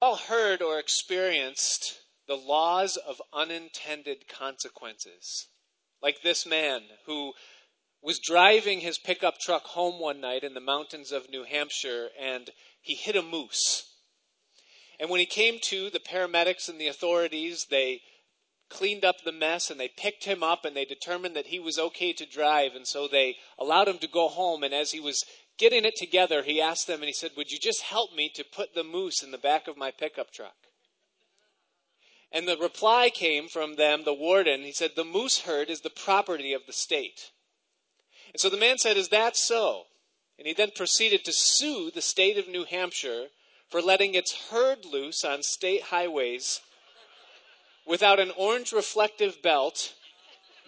all heard or experienced the laws of unintended consequences. Like this man who was driving his pickup truck home one night in the mountains of New Hampshire and he hit a moose. And when he came to, the paramedics and the authorities, they cleaned up the mess and they picked him up and they determined that he was okay to drive. And so they allowed him to go home. And as he was getting it together, he asked them and he said, Would you just help me to put the moose in the back of my pickup truck? And the reply came from them, the warden. He said, The moose herd is the property of the state. And so the man said, Is that so? And he then proceeded to sue the state of New Hampshire for letting its herd loose on state highways without an orange reflective belt,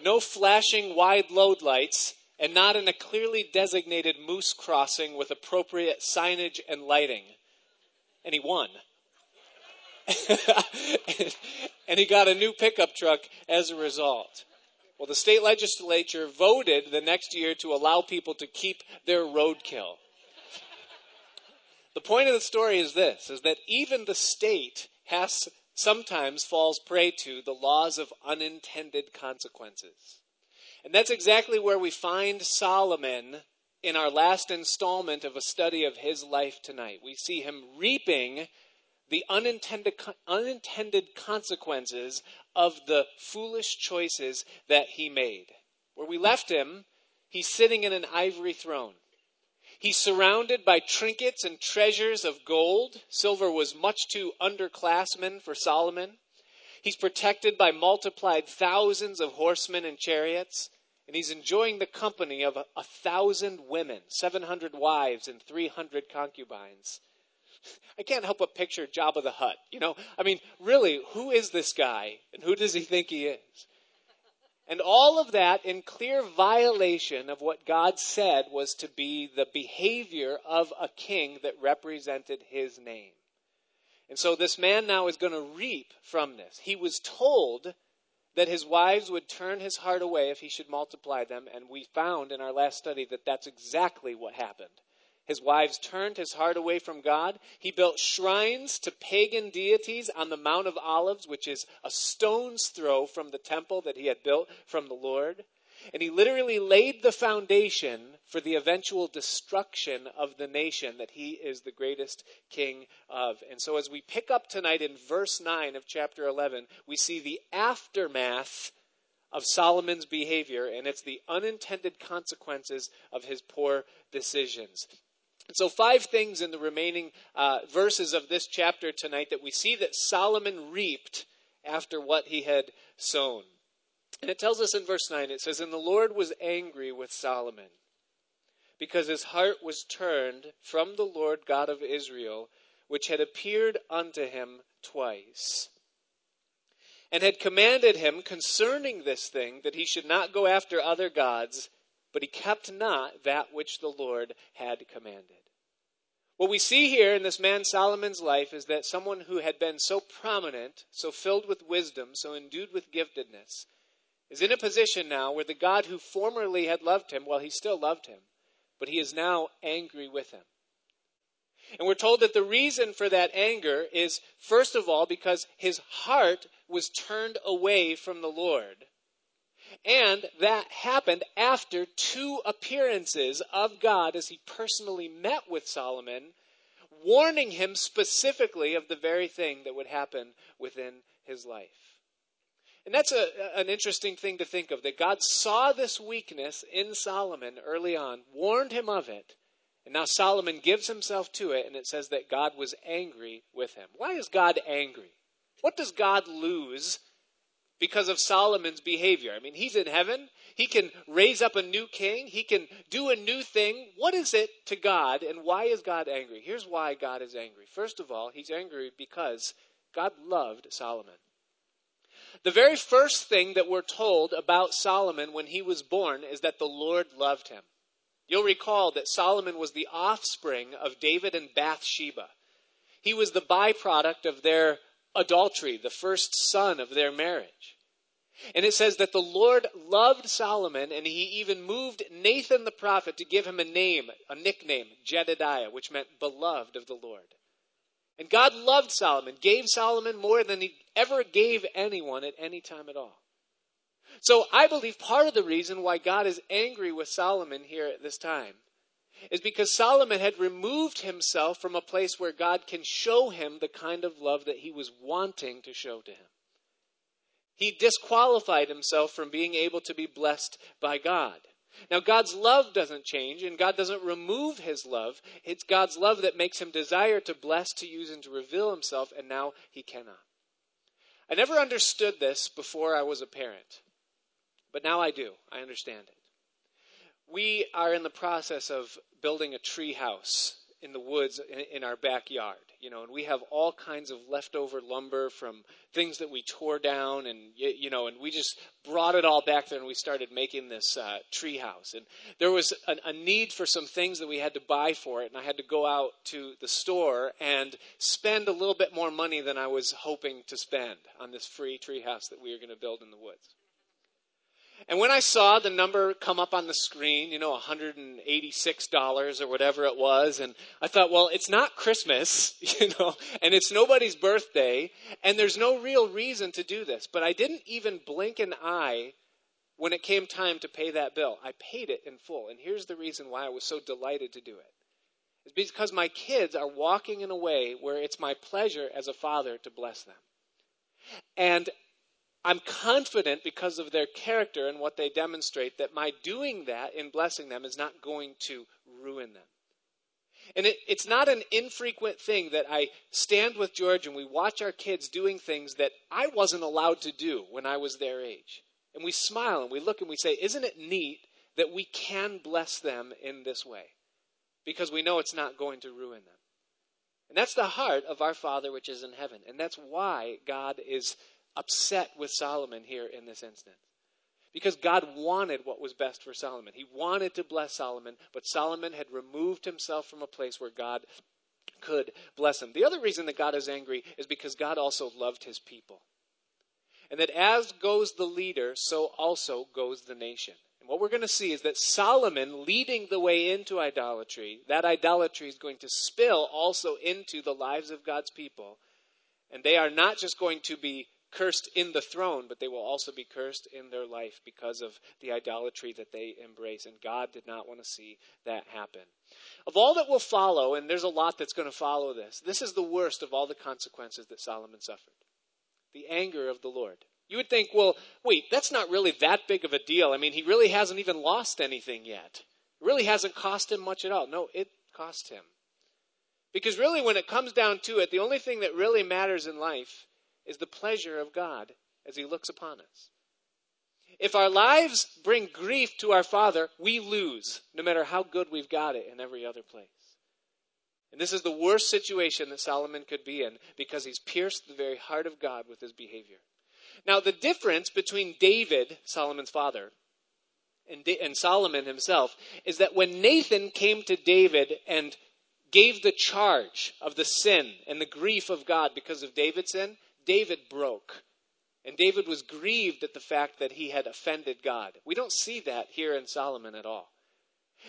no flashing wide load lights, and not in a clearly designated moose crossing with appropriate signage and lighting. And he won. and he got a new pickup truck as a result. Well, the state legislature voted the next year to allow people to keep their roadkill. The point of the story is this is that even the state has sometimes falls prey to the laws of unintended consequences. And that's exactly where we find Solomon in our last installment of a study of his life tonight. We see him reaping the unintended, unintended consequences of the foolish choices that he made. Where we left him, he's sitting in an ivory throne. He's surrounded by trinkets and treasures of gold. Silver was much too underclassmen for Solomon. He's protected by multiplied thousands of horsemen and chariots. And he's enjoying the company of a, a thousand women, 700 wives, and 300 concubines. I can't help but picture Jabba the Hutt. You know, I mean, really, who is this guy and who does he think he is? And all of that in clear violation of what God said was to be the behavior of a king that represented his name. And so this man now is going to reap from this. He was told that his wives would turn his heart away if he should multiply them, and we found in our last study that that's exactly what happened. His wives turned his heart away from God. He built shrines to pagan deities on the Mount of Olives, which is a stone's throw from the temple that he had built from the Lord. And he literally laid the foundation for the eventual destruction of the nation that he is the greatest king of. And so, as we pick up tonight in verse 9 of chapter 11, we see the aftermath of Solomon's behavior, and it's the unintended consequences of his poor decisions. And so, five things in the remaining uh, verses of this chapter tonight that we see that Solomon reaped after what he had sown. And it tells us in verse 9 it says, And the Lord was angry with Solomon because his heart was turned from the Lord God of Israel, which had appeared unto him twice, and had commanded him concerning this thing that he should not go after other gods, but he kept not that which the Lord had commanded. What we see here in this man Solomon's life is that someone who had been so prominent, so filled with wisdom, so endued with giftedness, is in a position now where the God who formerly had loved him, well, he still loved him, but he is now angry with him. And we're told that the reason for that anger is, first of all, because his heart was turned away from the Lord. And that happened after two appearances of God as he personally met with Solomon, warning him specifically of the very thing that would happen within his life. And that's a, an interesting thing to think of that God saw this weakness in Solomon early on, warned him of it, and now Solomon gives himself to it, and it says that God was angry with him. Why is God angry? What does God lose because of Solomon's behavior. I mean, he's in heaven. He can raise up a new king. He can do a new thing. What is it to God and why is God angry? Here's why God is angry. First of all, he's angry because God loved Solomon. The very first thing that we're told about Solomon when he was born is that the Lord loved him. You'll recall that Solomon was the offspring of David and Bathsheba. He was the byproduct of their adultery, the first son of their marriage. And it says that the Lord loved Solomon, and he even moved Nathan the prophet to give him a name, a nickname, Jedediah, which meant beloved of the Lord. And God loved Solomon, gave Solomon more than he ever gave anyone at any time at all. So I believe part of the reason why God is angry with Solomon here at this time is because Solomon had removed himself from a place where God can show him the kind of love that he was wanting to show to him. He disqualified himself from being able to be blessed by God. Now, God's love doesn't change, and God doesn't remove his love. It's God's love that makes him desire to bless, to use, and to reveal himself, and now he cannot. I never understood this before I was a parent, but now I do. I understand it. We are in the process of building a tree house in the woods in, our backyard, you know, and we have all kinds of leftover lumber from things that we tore down, and you know, and we just brought it all back there, and we started making this uh, tree. And there was a, a need for some things that we had to buy for it, and I had to go out to the store and spend a little bit more money than I was hoping to spend on this free tree house that we were going to build in the woods. And when I saw the number come up on the screen, you know, $186 or whatever it was, and I thought, well, it's not Christmas, you know, and it's nobody's birthday, and there's no real reason to do this. But I didn't even blink an eye when it came time to pay that bill. I paid it in full. And here's the reason why I was so delighted to do it. It's because my kids are walking in a way where it's my pleasure as a father to bless them. And I'm confident because of their character and what they demonstrate that my doing that in blessing them is not going to ruin them. And it, it's not an infrequent thing that I stand with George and we watch our kids doing things that I wasn't allowed to do when I was their age. And we smile and we look and we say, Isn't it neat that we can bless them in this way? Because we know it's not going to ruin them. And that's the heart of our Father which is in heaven. And that's why God is upset with Solomon here in this instance. Because God wanted what was best for Solomon. He wanted to bless Solomon, but Solomon had removed himself from a place where God could bless him. The other reason that God is angry is because God also loved his people. And that as goes the leader, so also goes the nation. And what we're going to see is that Solomon leading the way into idolatry, that idolatry is going to spill also into the lives of God's people. And they are not just going to be cursed in the throne, but they will also be cursed in their life because of the idolatry that they embrace. And God did not want to see that happen. Of all that will follow, and there's a lot that's going to follow this, this is the worst of all the consequences that Solomon suffered the anger of the Lord. You would think, well, wait, that's not really that big of a deal. I mean, he really hasn't even lost anything yet. It really hasn't cost him much at all. No, it cost him. Because really, when it comes down to it, the only thing that really matters in life is the pleasure of God as He looks upon us. If our lives bring grief to our Father, we lose, no matter how good we've got it in every other place. And this is the worst situation that Solomon could be in because he's pierced the very heart of God with his behavior. Now, the difference between David, Solomon's father, and, and Solomon himself is that when Nathan came to David and gave the charge of the sin and the grief of God because of David's sin, David broke. And David was grieved at the fact that he had offended God. We don't see that here in Solomon at all.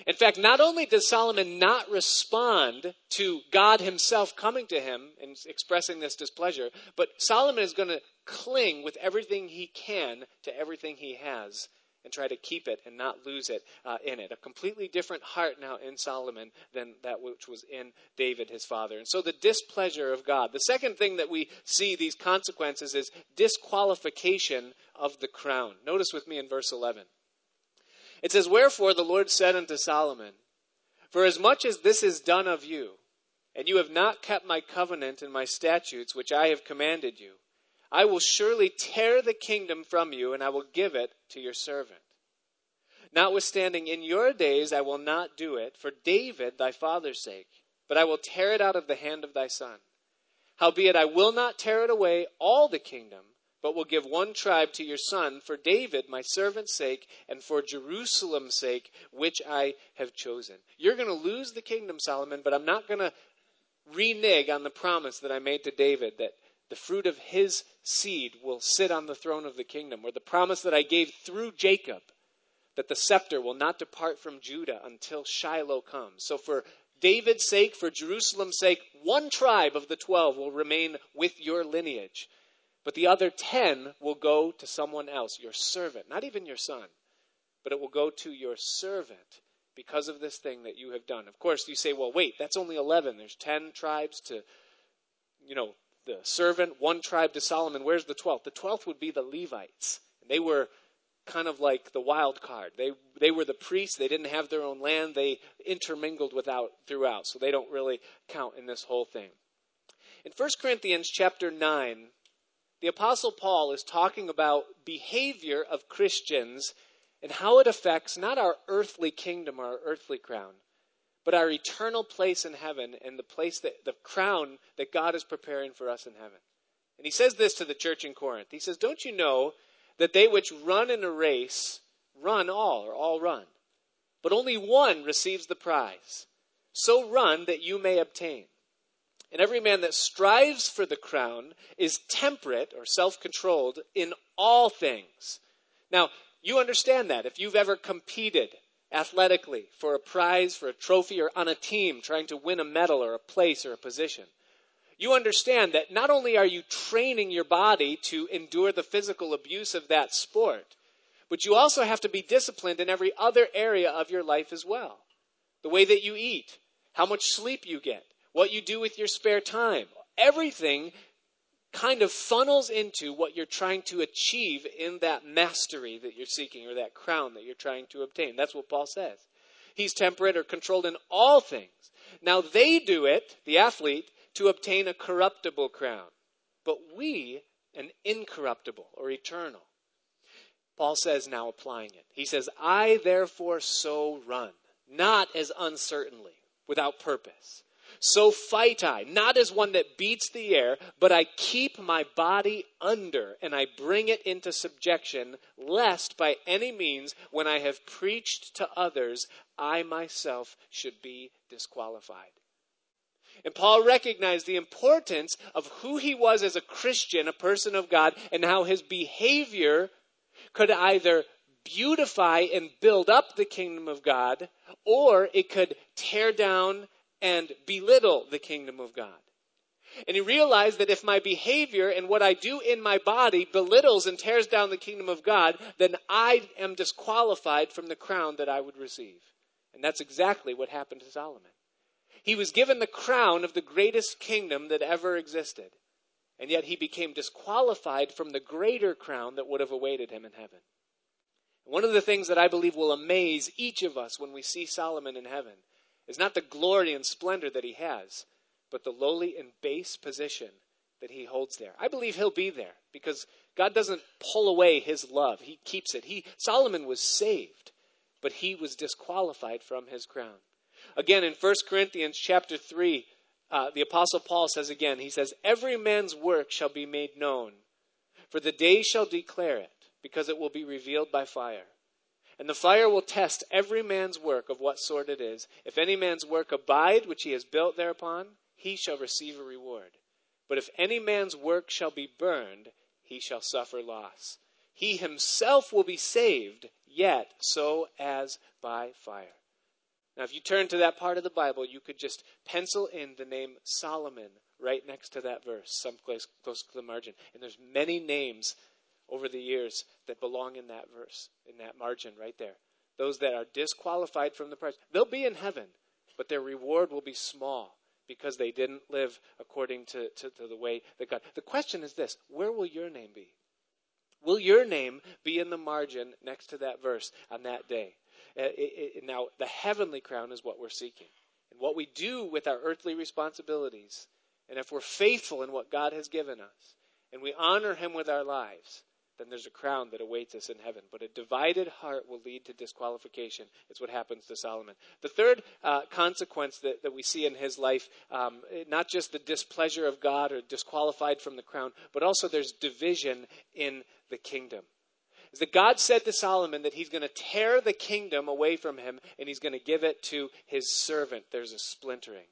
In fact, not only does Solomon not respond to God himself coming to him and expressing this displeasure, but Solomon is going to cling with everything he can to everything he has and try to keep it and not lose it uh, in it. A completely different heart now in Solomon than that which was in David, his father. And so the displeasure of God. The second thing that we see these consequences is disqualification of the crown. Notice with me in verse 11. It says, Wherefore the Lord said unto Solomon, For as much as this is done of you, and you have not kept my covenant and my statutes which I have commanded you, I will surely tear the kingdom from you, and I will give it to your servant. Notwithstanding, in your days I will not do it for David thy father's sake, but I will tear it out of the hand of thy son. Howbeit I will not tear it away all the kingdom, but will give one tribe to your son for David my servant's sake, and for Jerusalem's sake, which I have chosen. You're going to lose the kingdom, Solomon, but I'm not going to renege on the promise that I made to David that the fruit of his seed will sit on the throne of the kingdom, or the promise that I gave through Jacob that the scepter will not depart from Judah until Shiloh comes. So for David's sake, for Jerusalem's sake, one tribe of the twelve will remain with your lineage. But the other ten will go to someone else, your servant, not even your son, but it will go to your servant because of this thing that you have done. Of course, you say, well, wait, that's only 11. There's 10 tribes to, you know, the servant, one tribe to Solomon. Where's the 12th? The 12th would be the Levites. And They were kind of like the wild card. They they were the priests. They didn't have their own land. They intermingled without throughout, so they don't really count in this whole thing. In 1 Corinthians chapter 9, the apostle Paul is talking about behavior of Christians and how it affects not our earthly kingdom or our earthly crown, but our eternal place in heaven and the place that the crown that God is preparing for us in heaven. And he says this to the church in Corinth. He says, Don't you know that they which run in a race run all, or all run, but only one receives the prize? So run that you may obtain. And every man that strives for the crown is temperate or self controlled in all things. Now, you understand that. If you've ever competed athletically for a prize, for a trophy, or on a team trying to win a medal or a place or a position, you understand that not only are you training your body to endure the physical abuse of that sport, but you also have to be disciplined in every other area of your life as well. The way that you eat, how much sleep you get, what you do with your spare time. Everything kind of funnels into what you're trying to achieve in that mastery that you're seeking or that crown that you're trying to obtain. That's what Paul says. He's temperate or controlled in all things. Now they do it, the athlete, to obtain a corruptible crown, but we an incorruptible or eternal. Paul says, now applying it. He says, I therefore so run, not as uncertainly, without purpose. So fight I, not as one that beats the air, but I keep my body under, and I bring it into subjection, lest by any means, when I have preached to others, I myself should be disqualified. And Paul recognized the importance of who he was as a Christian, a person of God, and how his behavior could either beautify and build up the kingdom of God, or it could tear down and belittle the kingdom of God. And he realized that if my behavior and what I do in my body belittles and tears down the kingdom of God, then I am disqualified from the crown that I would receive. And that's exactly what happened to Solomon. He was given the crown of the greatest kingdom that ever existed. And yet he became disqualified from the greater crown that would have awaited him in heaven. One of the things that I believe will amaze each of us when we see Solomon in heaven is not the glory and splendor that he has, but the lowly and base position that he holds there. I believe he'll be there because God doesn't pull away his love. He keeps it. He Solomon was saved, but he was disqualified from his crown. Again in 1 Corinthians chapter 3, uh, the apostle Paul says again, he says, "Every man's work shall be made known, for the day shall declare it, because it will be revealed by fire." And the fire will test every man's work of what sort it is. If any man's work abide, which he has built thereupon, he shall receive a reward. But if any man's work shall be burned, he shall suffer loss. He himself will be saved, yet so as by fire. Now, if you turn to that part of the Bible, you could just pencil in the name Solomon right next to that verse, someplace close to the margin. And there's many names over the years that belong in that verse, in that margin right there. Those that are disqualified from the prize, they'll be in heaven, but their reward will be small because they didn't live according to, to, to the way that God. The question is this where will your name be? Will your name be in the margin next to that verse on that day? Uh, it, it, now, the heavenly crown is what we're seeking. And what we do with our earthly responsibilities, and if we're faithful in what God has given us, and we honor Him with our lives, then there's a crown that awaits us in heaven. But a divided heart will lead to disqualification. It's what happens to Solomon. The third uh, consequence that, that we see in his life, um, not just the displeasure of God or disqualified from the crown, but also there's division in the kingdom. Is that God said to Solomon that he's going to tear the kingdom away from him and he's going to give it to his servant. There's a splintering.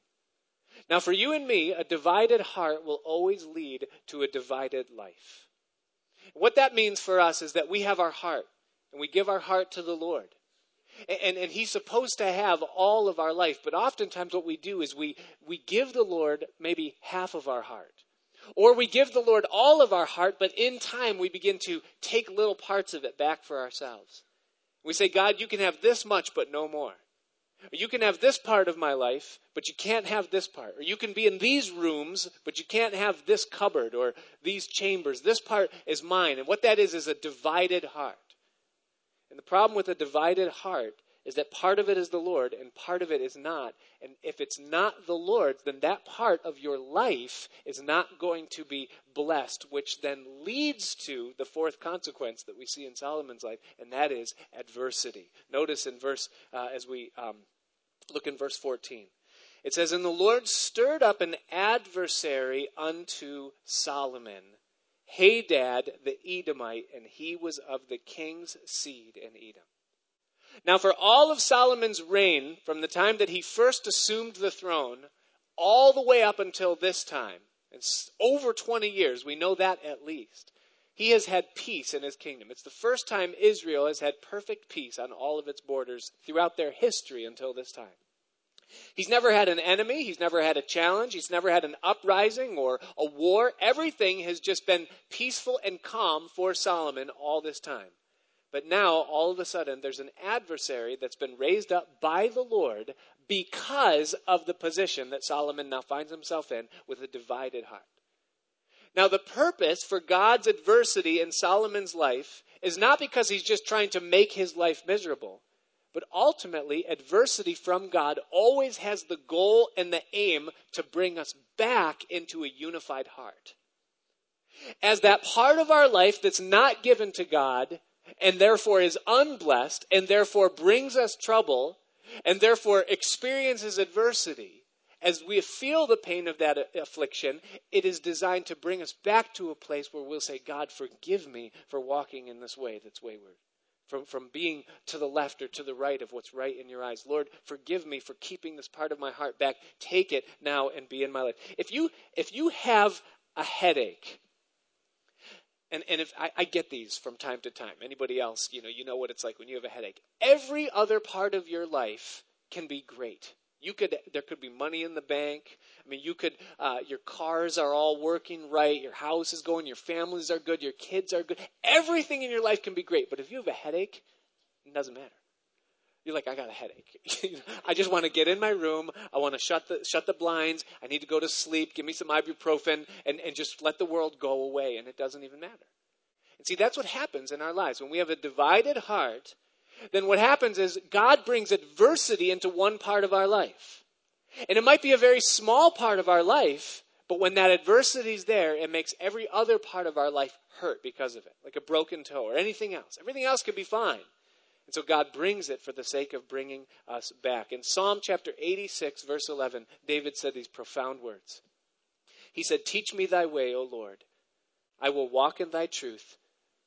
Now, for you and me, a divided heart will always lead to a divided life. What that means for us is that we have our heart and we give our heart to the Lord. And, and he's supposed to have all of our life. But oftentimes what we do is we, we give the Lord maybe half of our heart. Or we give the Lord all of our heart, but in time we begin to take little parts of it back for ourselves. We say, God, you can have this much, but no more. You can have this part of my life, but you can't have this part. Or you can be in these rooms, but you can't have this cupboard or these chambers. This part is mine. And what that is, is a divided heart. And the problem with a divided heart is that part of it is the Lord and part of it is not. And if it's not the Lord's, then that part of your life is not going to be blessed, which then leads to the fourth consequence that we see in Solomon's life, and that is adversity. Notice in verse, uh, as we um, look in verse 14. It says, And the Lord stirred up an adversary unto Solomon, Hadad the Edomite, and he was of the king's seed in Edom. Now, for all of Solomon's reign, from the time that he first assumed the throne, all the way up until this time, it's over 20 years, we know that at least, he has had peace in his kingdom. It's the first time Israel has had perfect peace on all of its borders throughout their history until this time. He's never had an enemy. He's never had a challenge. He's never had an uprising or a war. Everything has just been peaceful and calm for Solomon all this time. But now, all of a sudden, there's an adversary that's been raised up by the Lord because of the position that Solomon now finds himself in with a divided heart. Now, the purpose for God's adversity in Solomon's life is not because he's just trying to make his life miserable, but ultimately, adversity from God always has the goal and the aim to bring us back into a unified heart. As that part of our life that's not given to God and therefore is unblessed and therefore brings us trouble and therefore experiences adversity, as we feel the pain of that affliction, it is designed to bring us back to a place where we'll say, God, forgive me for walking in this way that's wayward. From, from being to the left or to the right of what's right in your eyes. Lord, forgive me for keeping this part of my heart back. Take it now and be in my life. If you, if you have a headache, and, and if I, I, get these from time to time. Anybody else you know you know what it's like when you have a headache. Every other part of your life can be great. You could there could be money in the bank. I mean you could uh, your cars are all working right. Your house is going. Your families are good. Your kids are good. Everything in your life can be great. But if you have a headache it doesn't matter you're like, I got a headache. I just want to get in my room. I want to shut the, shut the blinds. I need to go to sleep. Give me some ibuprofen and, and just let the world go away. And it doesn't even matter. And see, that's what happens in our lives. When we have a divided heart, then what happens is God brings adversity into one part of our life. And it might be a very small part of our life, but when that adversity is there, it makes every other part of our life hurt because of it, like a broken toe or anything else. Everything else can be fine. And so God brings it for the sake of bringing us back. In Psalm chapter 86, verse 11, David said these profound words. He said, Teach me thy way, O Lord. I will walk in thy truth.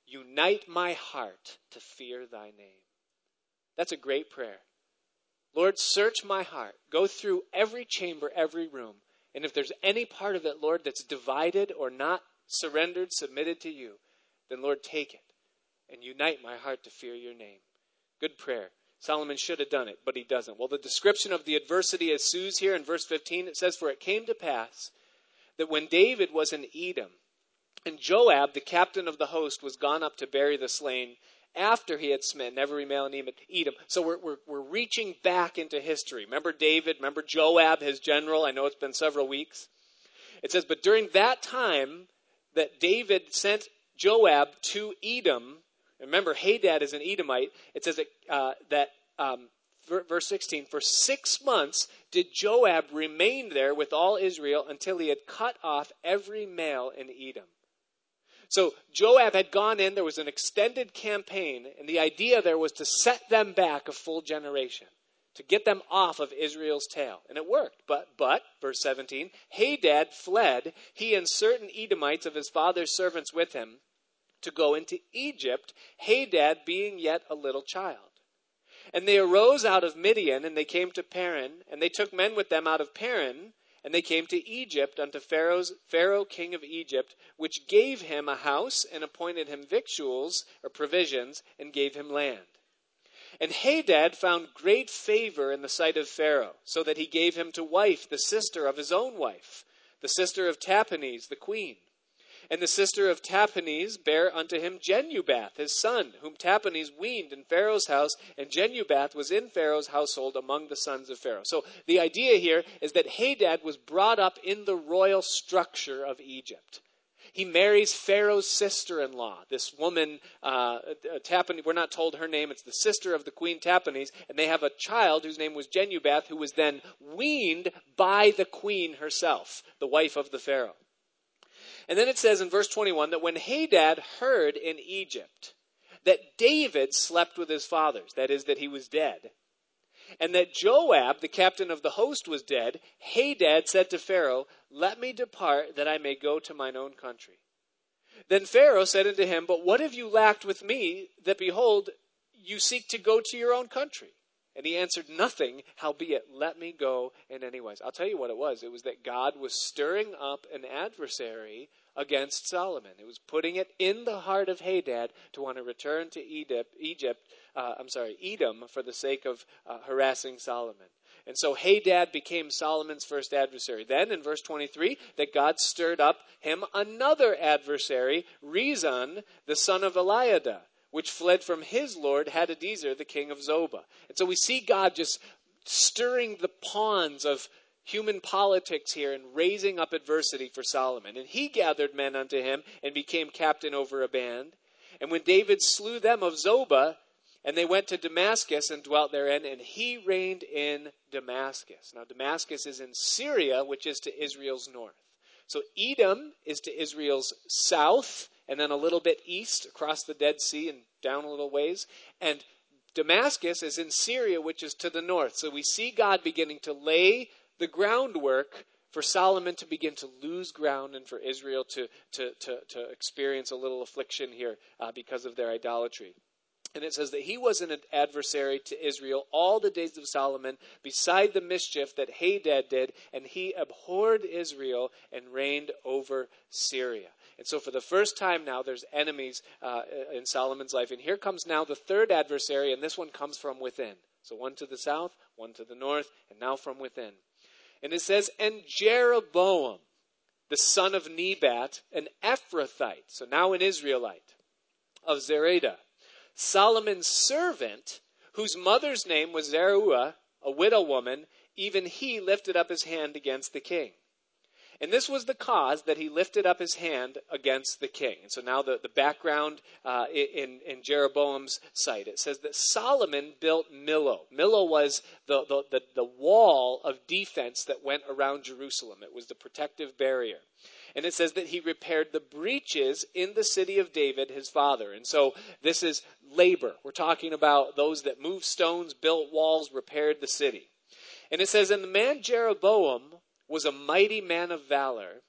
Unite my heart to fear thy name. That's a great prayer. Lord, search my heart. Go through every chamber, every room. And if there's any part of it, Lord, that's divided or not surrendered, submitted to you, then Lord, take it and unite my heart to fear your name. Good prayer. Solomon should have done it, but he doesn't. Well, the description of the adversity ensues here in verse 15. It says, For it came to pass that when David was in Edom, and Joab, the captain of the host, was gone up to bury the slain after he had smitten every male in Edom. So we're, we're, we're reaching back into history. Remember David? Remember Joab, his general? I know it's been several weeks. It says, But during that time that David sent Joab to Edom, Remember, Hadad is an Edomite. It says that, uh, that um, verse 16, for six months did Joab remain there with all Israel until he had cut off every male in Edom. So Joab had gone in, there was an extended campaign, and the idea there was to set them back a full generation, to get them off of Israel's tail. And it worked. But, but, verse 17, Hadad fled, he and certain Edomites of his father's servants with him, to go into Egypt, Hadad being yet a little child. And they arose out of Midian, and they came to Paran, and they took men with them out of Paran, and they came to Egypt unto Pharaoh's Pharaoh king of Egypt, which gave him a house and appointed him victuals or provisions, and gave him land. And Hadad found great favor in the sight of Pharaoh, so that he gave him to wife the sister of his own wife, the sister of Tahpenes, the queen. And the sister of Tahpenes bare unto him Genubath, his son, whom Tahpenes weaned in Pharaoh's house, and Genubath was in Pharaoh's household among the sons of Pharaoh. So the idea here is that Hadad was brought up in the royal structure of Egypt. He marries Pharaoh's sister in law, this woman, uh, Tahpenes. We're not told her name. It's the sister of the queen Tahpenes. And they have a child whose name was Genubath, who was then weaned by the queen herself, the wife of the Pharaoh. And then it says in verse 21 that when Hadad heard in Egypt that David slept with his fathers, that is, that he was dead, and that Joab, the captain of the host, was dead, Hadad said to Pharaoh, Let me depart, that I may go to mine own country. Then Pharaoh said unto him, But what have you lacked with me, that behold, you seek to go to your own country? And he answered, Nothing, howbeit, let me go in any wise. I'll tell you what it was. It was that God was stirring up an adversary against Solomon. It was putting it in the heart of Hadad to want to return to Egypt, Egypt uh, I'm sorry, Edom, for the sake of uh, harassing Solomon. And so Hadad became Solomon's first adversary. Then in verse 23, that God stirred up him another adversary, Rezon, the son of Eliada which fled from his lord Hadadezer, the king of Zobah. And so we see God just stirring the pawns of human politics here and raising up adversity for Solomon. And he gathered men unto him and became captain over a band. And when David slew them of Zobah, and they went to Damascus and dwelt therein, and he reigned in Damascus. Now, Damascus is in Syria, which is to Israel's north. So, Edom is to Israel's south, and then a little bit east across the Dead Sea and down a little ways. And Damascus is in Syria, which is to the north. So we see God beginning to lay the groundwork for Solomon to begin to lose ground and for Israel to, to, to, to experience a little affliction here uh, because of their idolatry. And it says that he was an adversary to Israel all the days of Solomon, beside the mischief that Hadad did, and he abhorred Israel and reigned over Syria. And so, for the first time now, there's enemies uh, in Solomon's life. And here comes now the third adversary, and this one comes from within. So, one to the south, one to the north, and now from within. And it says, And Jeroboam, the son of Nebat, an Ephrathite, so now an Israelite, of Zereda, Solomon's servant, whose mother's name was Zeruiah, a widow woman, even he lifted up his hand against the king. And this was the cause that he lifted up his hand against the king. And so now the, the background uh, in, in Jeroboam's sight. It says that Solomon built Millo. Millo was the, the, the, the wall of defense that went around Jerusalem, it was the protective barrier. And it says that he repaired the breaches in the city of David, his father. And so this is labor. We're talking about those that moved stones, built walls, repaired the city. And it says, And the man Jeroboam was a mighty man of valor.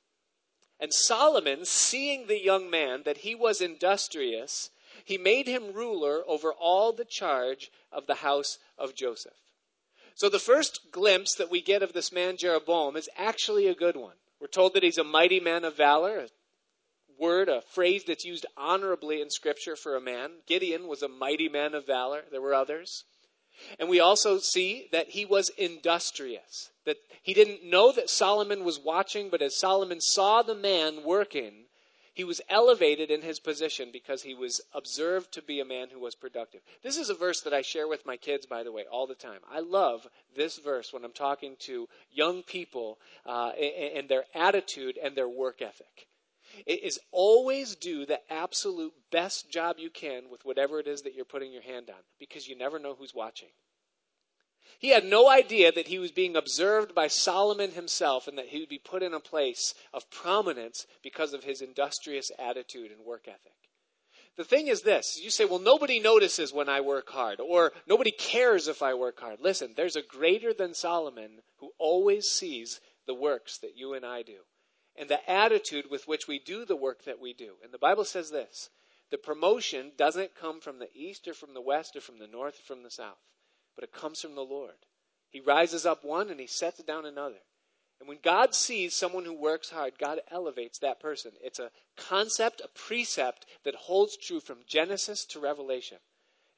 And Solomon, seeing the young man that he was industrious, he made him ruler over all the charge of the house of Joseph. So the first glimpse that we get of this man Jeroboam is actually a good one. We're told that he's a mighty man of valor, a word, a phrase that's used honorably in Scripture for a man. Gideon was a mighty man of valor. There were others. And we also see that he was industrious. That he didn't know that Solomon was watching, but as Solomon saw the man working, he was elevated in his position because he was observed to be a man who was productive. This is a verse that I share with my kids, by the way, all the time. I love this verse when I'm talking to young people uh, and their attitude and their work ethic. It is always do the absolute best job you can with whatever it is that you're putting your hand on because you never know who's watching. He had no idea that he was being observed by Solomon himself and that he would be put in a place of prominence because of his industrious attitude and work ethic. The thing is this you say, well, nobody notices when I work hard, or nobody cares if I work hard. Listen, there's a greater than Solomon who always sees the works that you and I do and the attitude with which we do the work that we do. And the Bible says this the promotion doesn't come from the east or from the west or from the north or from the south but it comes from the Lord. He rises up one and he sets down another. And when God sees someone who works hard, God elevates that person. It's a concept, a precept that holds true from Genesis to Revelation.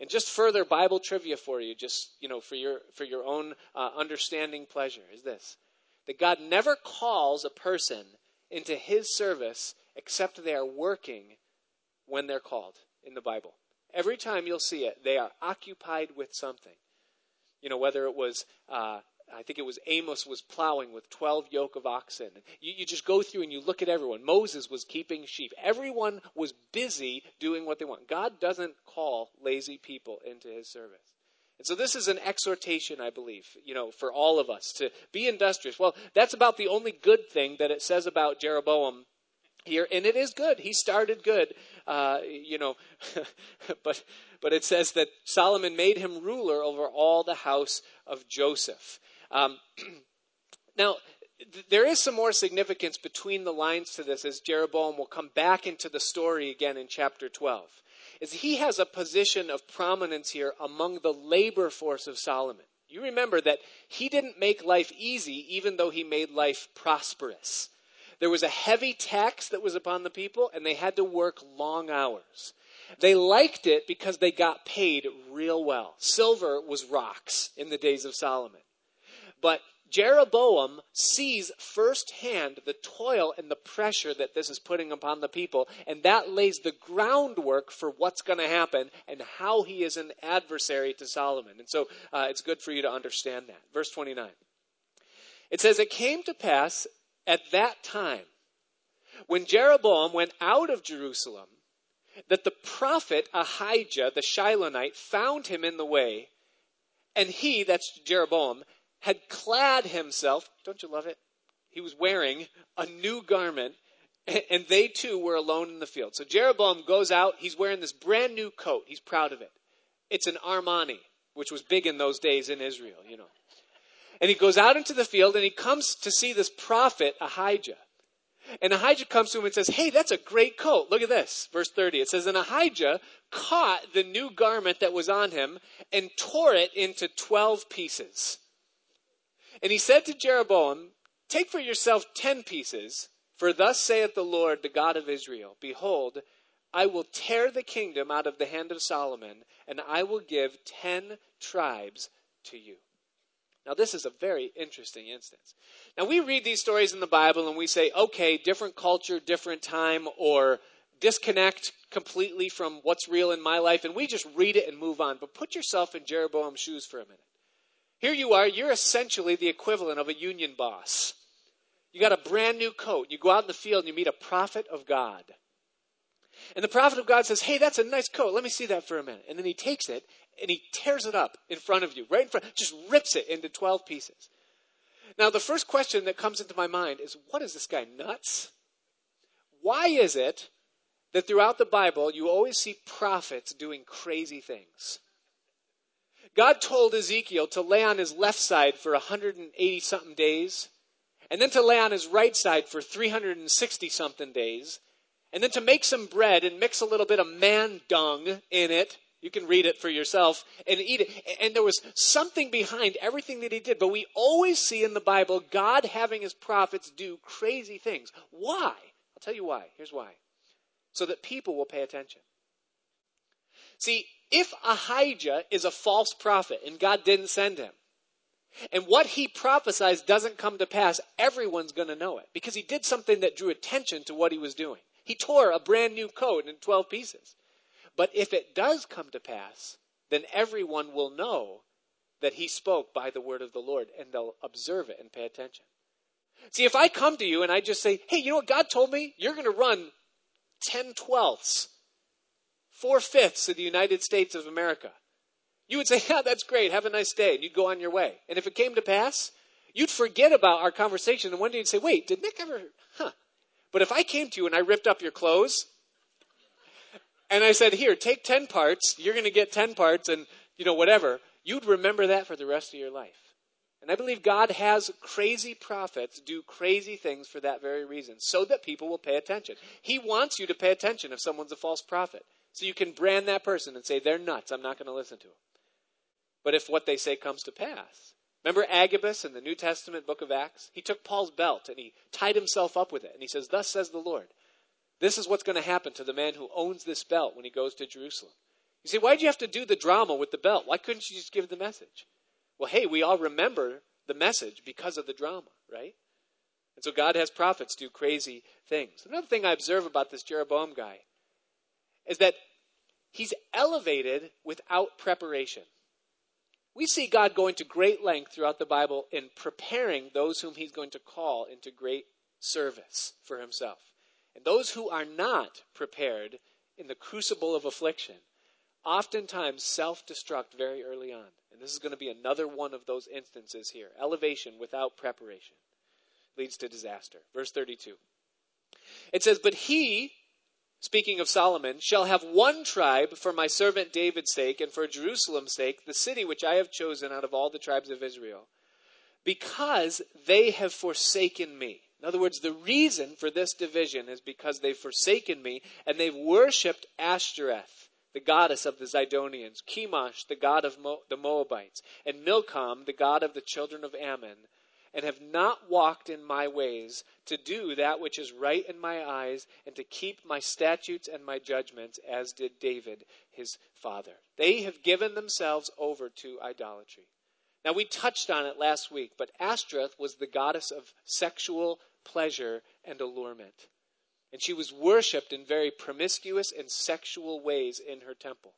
And just further Bible trivia for you, just you know, for your for your own uh, understanding pleasure, is this: that God never calls a person into His service except they are working when they're called in the Bible. Every time you'll see it, they are occupied with something. You know, whether it was uh, I think it was Amos was plowing with 12 yoke of oxen. You, you, just go through and you look at everyone. Moses was keeping sheep. Everyone was busy doing what they want. God doesn't call lazy people into his service. And so this is an exhortation, I believe, you know, for all of us to be industrious. Well, that's about the only good thing that it says about Jeroboam here, and it is good. He started good, uh, you know, but but it says that Solomon made him ruler over all the house of Joseph. Um, now, there is some more significance between the lines to this as Jeroboam will come back into the story again in chapter 12. Is he has a position of prominence here among the labor force of Solomon. You remember that he didn't make life easy even though he made life prosperous. There was a heavy tax that was upon the people and they had to work long hours. They liked it because they got paid real well. Silver was rocks in the days of Solomon. But Jeroboam sees firsthand the toil and the pressure that this is putting upon the people, and that lays the groundwork for what's going to happen and how he is an adversary to Solomon. And so uh, it's good for you to understand that. Verse 29. It says, It came to pass at that time, when Jeroboam went out of Jerusalem, that the prophet Ahijah the Shilonite found him in the way, and he, that's Jeroboam, had clad himself, don't you love it? He was wearing a new garment, and they two were alone in the field. So Jeroboam goes out, he's wearing this brand new coat. He's proud of it. It's an Armani, which was big in those days in Israel, you know. And he goes out into the field and he comes to see this prophet, Ahijah. And Ahijah comes to him and says, Hey, that's a great coat. Look at this. Verse 30. It says, And Ahijah caught the new garment that was on him and tore it into 12 pieces. And he said to Jeroboam, Take for yourself ten pieces, for thus saith the Lord, the God of Israel Behold, I will tear the kingdom out of the hand of Solomon, and I will give ten tribes to you. Now, this is a very interesting instance. Now, we read these stories in the Bible and we say, okay, different culture, different time, or disconnect completely from what's real in my life, and we just read it and move on. But put yourself in Jeroboam's shoes for a minute. Here you are, you're essentially the equivalent of a union boss. You got a brand new coat. You go out in the field and you meet a prophet of God. And the prophet of God says, Hey, that's a nice coat. Let me see that for a minute. And then he takes it and he tears it up in front of you, right in front, just rips it into 12 pieces. Now, the first question that comes into my mind is what is this guy, nuts? Why is it that throughout the Bible you always see prophets doing crazy things? God told Ezekiel to lay on his left side for 180 something days, and then to lay on his right side for 360 something days, and then to make some bread and mix a little bit of man dung in it. You can read it for yourself and eat it. And there was something behind everything that he did. But we always see in the Bible God having his prophets do crazy things. Why? I'll tell you why. Here's why. So that people will pay attention. See, if Ahijah is a false prophet and God didn't send him, and what he prophesies doesn't come to pass, everyone's going to know it because he did something that drew attention to what he was doing. He tore a brand new coat in 12 pieces. But if it does come to pass, then everyone will know that he spoke by the word of the Lord and they'll observe it and pay attention. See, if I come to you and I just say, hey, you know what God told me? You're going to run 10 twelfths four fifths of the United States of America. You would say, Yeah, that's great. Have a nice day. And you'd go on your way. And if it came to pass, you'd forget about our conversation. And one day you'd say, Wait, did Nick ever? Huh. But if I came to you and I ripped up your clothes and I said, Here, take 10 parts, you're going to get 10 parts and, you know, whatever, you'd remember that for the rest of your life. And I believe God has crazy prophets do crazy things for that very reason, so that people will pay attention. He wants you to pay attention if someone's a false prophet. So you can brand that person and say, they're nuts. I'm not going to listen to them. But if what they say comes to pass, remember Agabus in the New Testament book of Acts? He took Paul's belt and he tied himself up with it. And he says, Thus says the Lord. This is what's going to happen to the man who owns this belt when he goes to Jerusalem. You say, why'd you have to do the drama with the belt? Why couldn't you just give the message? Well, hey, we all remember the message because of the drama, right? And so God has prophets do crazy things. Another thing I observe about this Jeroboam guy is that he's elevated without preparation. We see God going to great length throughout the Bible in preparing those whom he's going to call into great service for himself. And those who are not prepared in the crucible of affliction oftentimes self destruct very early on. And this is going to be another one of those instances here. Elevation without preparation leads to disaster. Verse 32. It says, But he, speaking of Solomon, shall have one tribe for my servant David's sake and for Jerusalem's sake, the city which I have chosen out of all the tribes of Israel, because they have forsaken me. In other words, the reason for this division is because they've forsaken me and they've worshipped Ashtoreth, the goddess of the Zidonians, Chemosh, the god of Mo- the Moabites, and Milcom, the god of the children of Ammon, and have not walked in my ways to do that which is right in my eyes and to keep my statutes and my judgments as did David his father. They have given themselves over to idolatry. Now we touched on it last week, but Ashtoreth was the goddess of sexual pleasure and allurement. And she was worshipped in very promiscuous and sexual ways in her temple.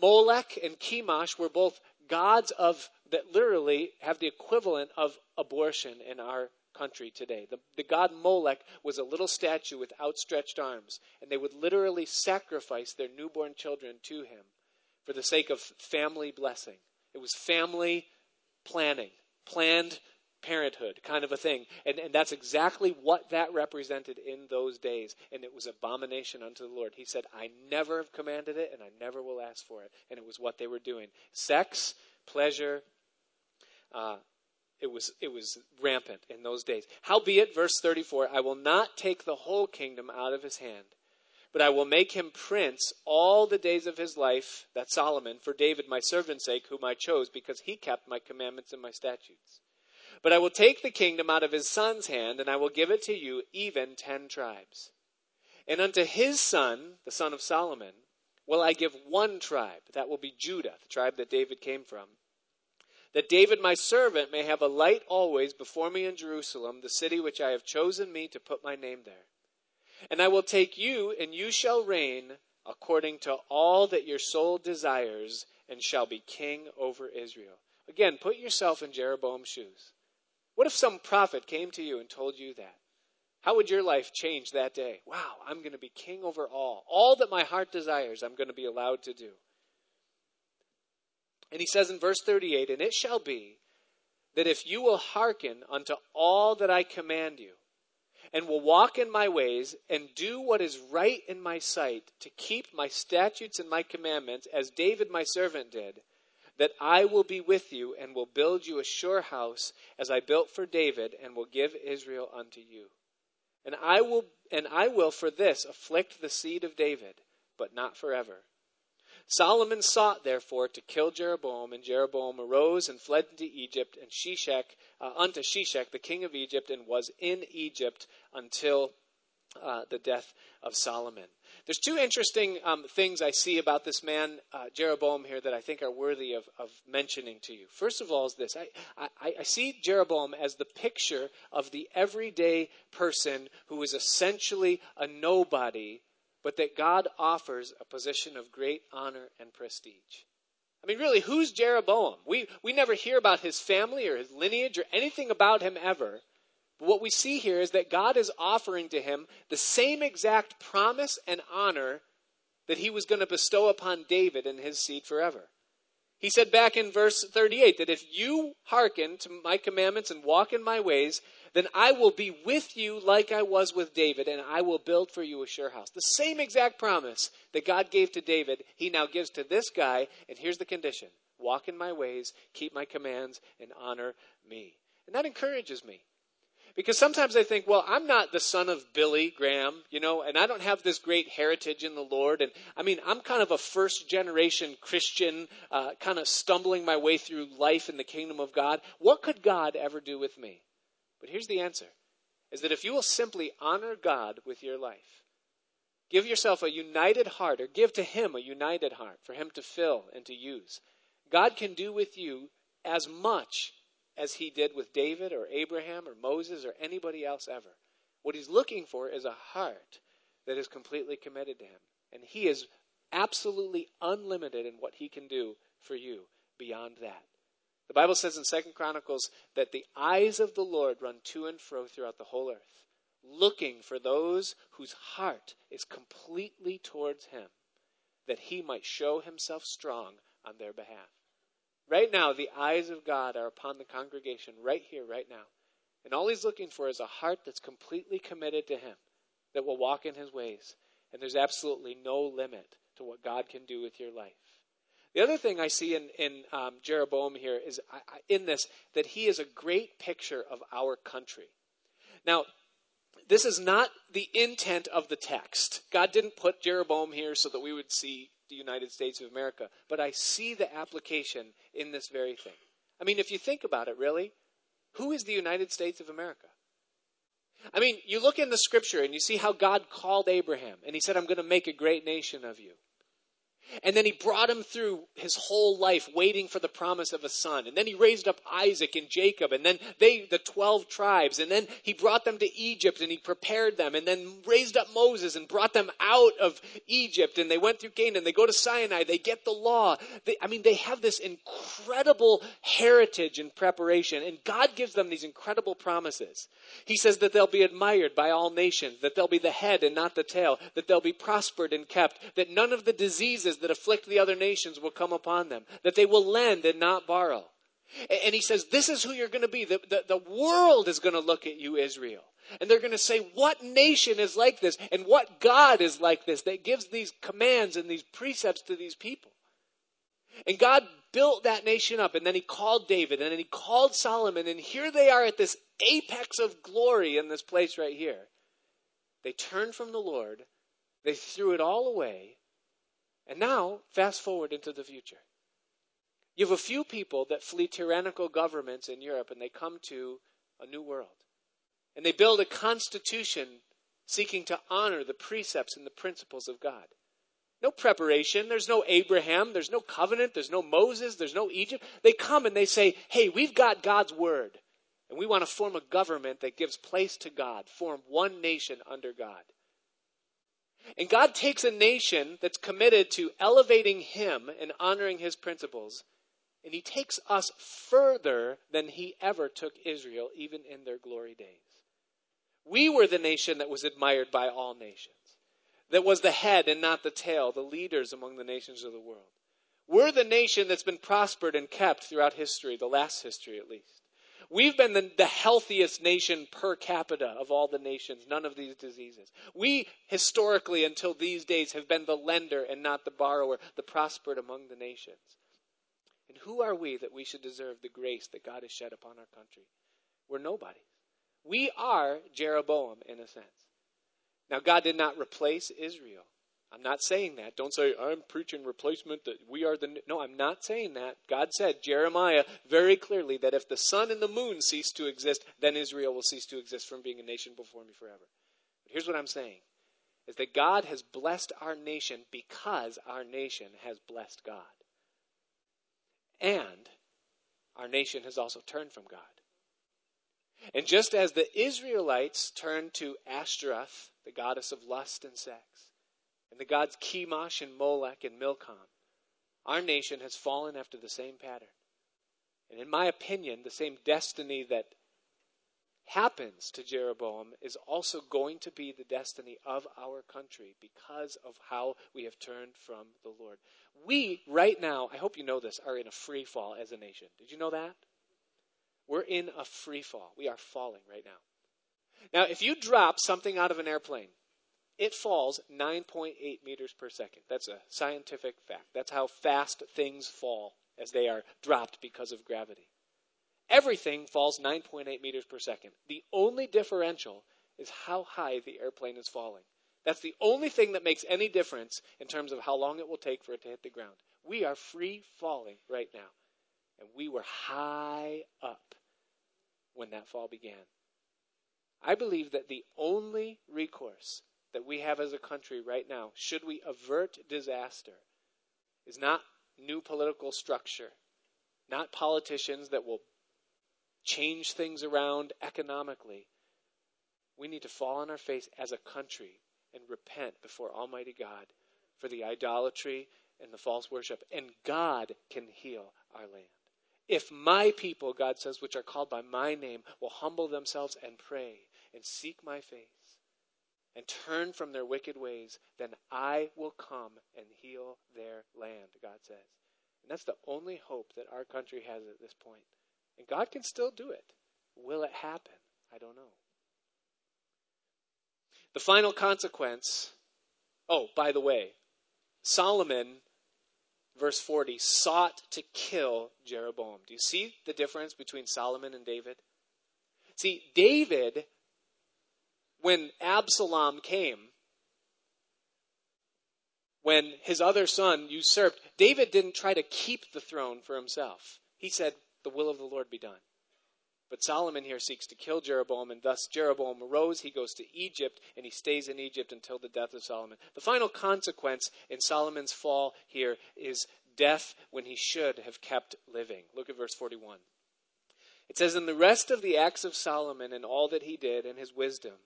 Molech and Chemosh were both gods of that literally have the equivalent of abortion in our country today. The, the god Molech was a little statue with outstretched arms, and they would literally sacrifice their newborn children to him for the sake of family blessing. It was family planning, planned parenthood kind of a thing. And, and that's exactly what that represented in those days. And it was abomination unto the Lord. He said, I never have commanded it and I never will ask for it. And it was what they were doing. Sex, pleasure, uh, it was, it was rampant in those days. Howbeit, verse 34, I will not take the whole kingdom out of his hand, but I will make him prince all the days of his life, that Solomon, for David my servant's sake, whom I chose, because he kept my commandments and my statutes. But I will take the kingdom out of his son's hand, and I will give it to you, even ten tribes. And unto his son, the son of Solomon, will I give one tribe. That will be Judah, the tribe that David came from. That David my servant may have a light always before me in Jerusalem, the city which I have chosen me to put my name there. And I will take you, and you shall reign according to all that your soul desires, and shall be king over Israel. Again, put yourself in Jeroboam's shoes. What if some prophet came to you and told you that? How would your life change that day? Wow, I'm going to be king over all. All that my heart desires, I'm going to be allowed to do. And he says in verse 38 And it shall be that if you will hearken unto all that I command you, and will walk in my ways, and do what is right in my sight, to keep my statutes and my commandments, as David my servant did, that I will be with you and will build you a sure house as I built for David and will give Israel unto you. And I will and I will for this afflict the seed of David, but not forever. Solomon sought therefore to kill Jeroboam, and Jeroboam arose and fled into Egypt and Shishak uh, unto Shishak, the king of Egypt, and was in Egypt until uh, the death of Solomon. There's two interesting um, things I see about this man, uh, Jeroboam, here that I think are worthy of, of mentioning to you. First of all, is this I, I, I see Jeroboam as the picture of the everyday person who is essentially a nobody, but that God offers a position of great honor and prestige. I mean, really, who's Jeroboam? We, we never hear about his family or his lineage or anything about him ever. But what we see here is that God is offering to him the same exact promise and honor that he was going to bestow upon David and his seed forever. He said back in verse 38 that if you hearken to my commandments and walk in my ways, then I will be with you like I was with David, and I will build for you a sure house. The same exact promise that God gave to David, he now gives to this guy, and here's the condition walk in my ways, keep my commands, and honor me. And that encourages me. Because sometimes I think, well, I'm not the son of Billy Graham, you know, and I don't have this great heritage in the Lord. And I mean, I'm kind of a first generation Christian, uh, kind of stumbling my way through life in the kingdom of God. What could God ever do with me? But here's the answer is that if you will simply honor God with your life, Give yourself a united heart, or give to Him a united heart for Him to fill and to use. God can do with you as much as He did with David or Abraham or Moses or anybody else ever. What He's looking for is a heart that is completely committed to Him. And He is absolutely unlimited in what He can do for you beyond that. The Bible says in Second Chronicles that the eyes of the Lord run to and fro throughout the whole earth, looking for those whose heart is completely towards Him, that He might show Himself strong on their behalf. Right now, the eyes of God are upon the congregation right here, right now. And all He's looking for is a heart that's completely committed to Him, that will walk in His ways. And there's absolutely no limit to what God can do with your life. The other thing I see in, in um, Jeroboam here is I, I, in this that he is a great picture of our country. Now, this is not the intent of the text. God didn't put Jeroboam here so that we would see the United States of America, but I see the application in this very thing. I mean, if you think about it, really, who is the United States of America? I mean, you look in the scripture and you see how God called Abraham, and he said, I'm going to make a great nation of you. And then he brought him through his whole life waiting for the promise of a son. And then he raised up Isaac and Jacob and then they, the 12 tribes. And then he brought them to Egypt and he prepared them and then raised up Moses and brought them out of Egypt. And they went through Canaan. They go to Sinai. They get the law. They, I mean, they have this incredible heritage and preparation. And God gives them these incredible promises. He says that they'll be admired by all nations, that they'll be the head and not the tail, that they'll be prospered and kept, that none of the diseases that afflict the other nations will come upon them, that they will lend and not borrow. And he says, This is who you're going to be. The, the, the world is going to look at you, Israel. And they're going to say, What nation is like this? And what God is like this that gives these commands and these precepts to these people? And God built that nation up, and then he called David, and then he called Solomon, and here they are at this apex of glory in this place right here. They turned from the Lord, they threw it all away, and now, fast forward into the future. You have a few people that flee tyrannical governments in Europe and they come to a new world. And they build a constitution seeking to honor the precepts and the principles of God. No preparation. There's no Abraham. There's no covenant. There's no Moses. There's no Egypt. They come and they say, hey, we've got God's word. And we want to form a government that gives place to God, form one nation under God. And God takes a nation that's committed to elevating Him and honoring His principles, and He takes us further than He ever took Israel, even in their glory days. We were the nation that was admired by all nations, that was the head and not the tail, the leaders among the nations of the world. We're the nation that's been prospered and kept throughout history, the last history at least. We've been the, the, healthiest nation per capita of all the nations, none of these diseases. We, historically, until these days, have been the lender and not the borrower, the prospered among the nations. And who are we that we should deserve the grace that God has shed upon our country? We're nobody. We are Jeroboam, in a sense. Now, God did not replace Israel. I'm not saying that. Don't say, I'm preaching replacement, that we are the. No, I'm not saying that. God said, Jeremiah, very clearly, that if the sun and the moon cease to exist, then Israel will cease to exist from being a nation before me forever. But here's what I'm saying is that God has blessed our nation because our nation has blessed God. And our nation has also turned from God. And just as the Israelites turned to Ashtaroth, the goddess of lust and sex, and the gods Chemosh and Molech and Milcom, our nation has fallen after the same pattern. And in my opinion, the same destiny that happens to Jeroboam is also going to be the destiny of our country because of how we have turned from the Lord. We, right now, I hope you know this, are in a free fall as a nation. Did you know that? We're in a free fall. We are falling right now. Now, if you drop something out of an airplane, it falls 9.8 meters per second. That's a scientific fact. That's how fast things fall as they are dropped because of gravity. Everything falls 9.8 meters per second. The only differential is how high the airplane is falling. That's the only thing that makes any difference in terms of how long it will take for it to hit the ground. We are free falling right now. And we were high up when that fall began. I believe that the only recourse that we have as a country right now, should we avert disaster, is not new political structure, not politicians that will change things around economically. We need to fall on our face as a country and repent before Almighty God for the idolatry and the false worship, and God can heal our land. If my people, God says, which are called by my name, will humble themselves and pray and seek my face and turn from their wicked ways, then I will come and heal their land, God says. And that's the only hope that our country has at this point. And God can still do it. Will it happen? I don't know. The final consequence. Oh, by the way, Solomon, verse 40, sought to kill Jeroboam. Do you see the difference between Solomon and David? See, David, when Absalom came, when his other son usurped, David didn't try to keep the throne for himself. He said, The will of the Lord be done. But Solomon here seeks to kill Jeroboam, and thus Jeroboam arose. He goes to Egypt, and he stays in Egypt until the death of Solomon. The final consequence in Solomon's fall here is death when he should have kept living. Look at verse 41. It says, In the rest of the acts of Solomon and all that he did and his wisdom,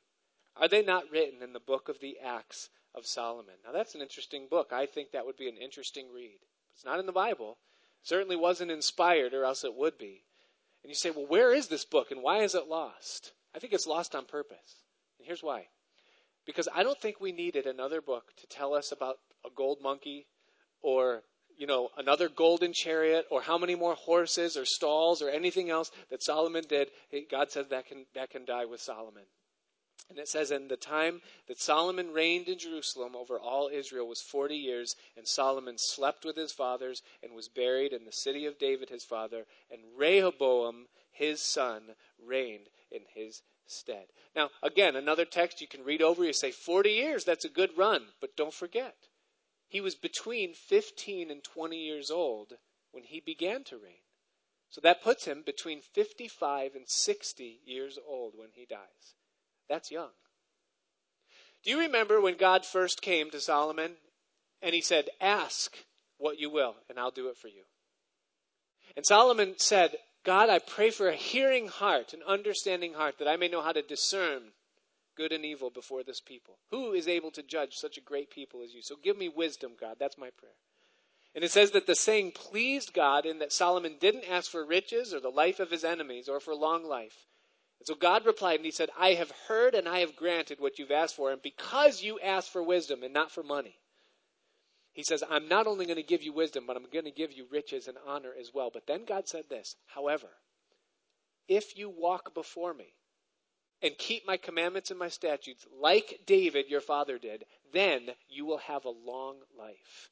are they not written in the book of the Acts of Solomon? Now, that's an interesting book. I think that would be an interesting read. It's not in the Bible. It certainly wasn't inspired, or else it would be. And you say, well, where is this book and why is it lost? I think it's lost on purpose. And here's why. Because I don't think we needed another book to tell us about a gold monkey or, you know, another golden chariot or how many more horses or stalls or anything else that Solomon did. God says that can, that can die with Solomon. And it says, In the time that Solomon reigned in Jerusalem over all Israel was forty years, and Solomon slept with his fathers and was buried in the city of David his father, and Rehoboam his son reigned in his stead. Now, again, another text you can read over. You say, 40 years, that's a good run. But don't forget, he was between 15 and 20 years old when he began to reign. So that puts him between 55 and 60 years old when he dies. That's young. Do you remember when God first came to Solomon and he said, Ask what you will, and I'll do it for you? And Solomon said, God, I pray for a hearing heart, an understanding heart, that I may know how to discern good and evil before this people. Who is able to judge such a great people as you? So give me wisdom, God. That's my prayer. And it says that the saying pleased God in that Solomon didn't ask for riches or the life of his enemies or for long life. And so God replied and he said, I have heard and I have granted what you've asked for. And because you asked for wisdom and not for money, he says, I'm not only going to give you wisdom, but I'm going to give you riches and honor as well. But then God said this, however, if you walk before me and keep my commandments and my statutes like David your father did, then you will have a long life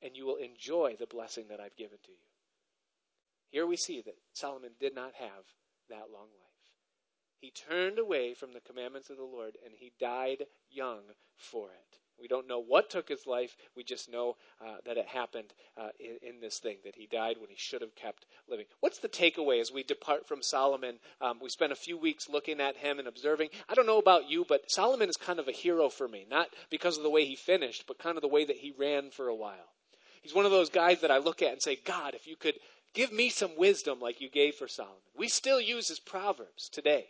and you will enjoy the blessing that I've given to you. Here we see that Solomon did not have that long life. He turned away from the commandments of the Lord and he died young for it. We don't know what took his life. We just know uh, that it happened uh, in, in, this thing, that he died when he should have kept living. What's the takeaway as we depart from Solomon? Um, we spent a few weeks looking at him and observing. I don't know about you, but Solomon is kind of a hero for me. Not because of the way he finished, but kind of the way that he ran for a while. He's one of those guys that I look at and say, God, if you could give me some wisdom like you gave for Solomon. We still use his Proverbs today.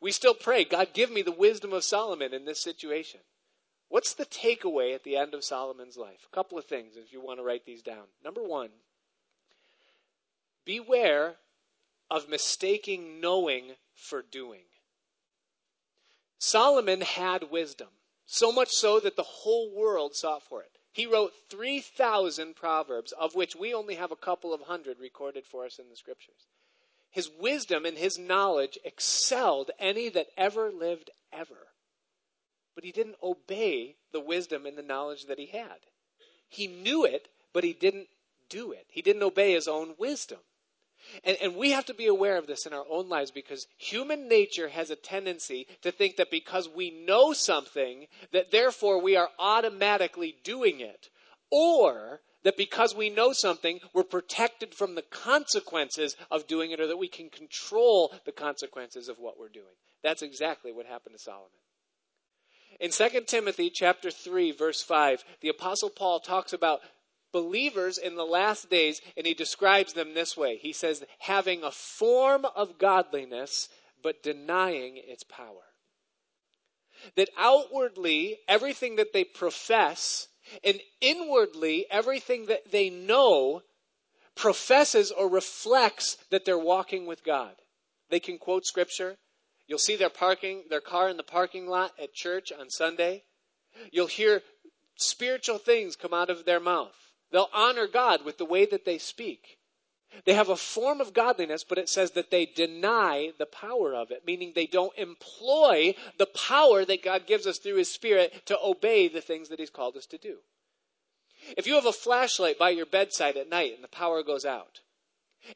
We still pray, God, give me the wisdom of Solomon in this situation. What's the takeaway at the end of Solomon's life? A couple of things if you want to write these down. Number one, beware of mistaking knowing for doing. Solomon had wisdom, so much so that the whole world sought for it. He wrote 3,000 proverbs, of which we only have a couple of hundred recorded for us in the scriptures. His wisdom and his knowledge excelled any that ever lived ever. But he didn't obey the wisdom and the knowledge that he had. He knew it, but he didn't do it. He didn't obey his own wisdom. And, and, we have to be aware of this in our own lives because human nature has a tendency to think that because we know something, that therefore we are automatically doing it. Or that because we know something, we're protected from the consequences of doing it or that we can control the consequences of what we're doing. That's exactly what happened to Solomon. In 2 Timothy chapter 3 verse 5, the apostle Paul talks about believers in the last days and he describes them this way. He says having a form of godliness but denying its power. That outwardly everything that they profess and inwardly everything that they know professes or reflects that they're walking with God. They can quote scripture. You'll see their parking, their car in the parking lot at church on Sunday. You'll hear spiritual things come out of their mouth. They'll honor God with the way that they speak. They have a form of godliness, but it says that they deny the power of it, meaning they don't employ the power that God gives us through His Spirit to obey the things that He's called us to do. If you have a flashlight by your bedside at night and the power goes out,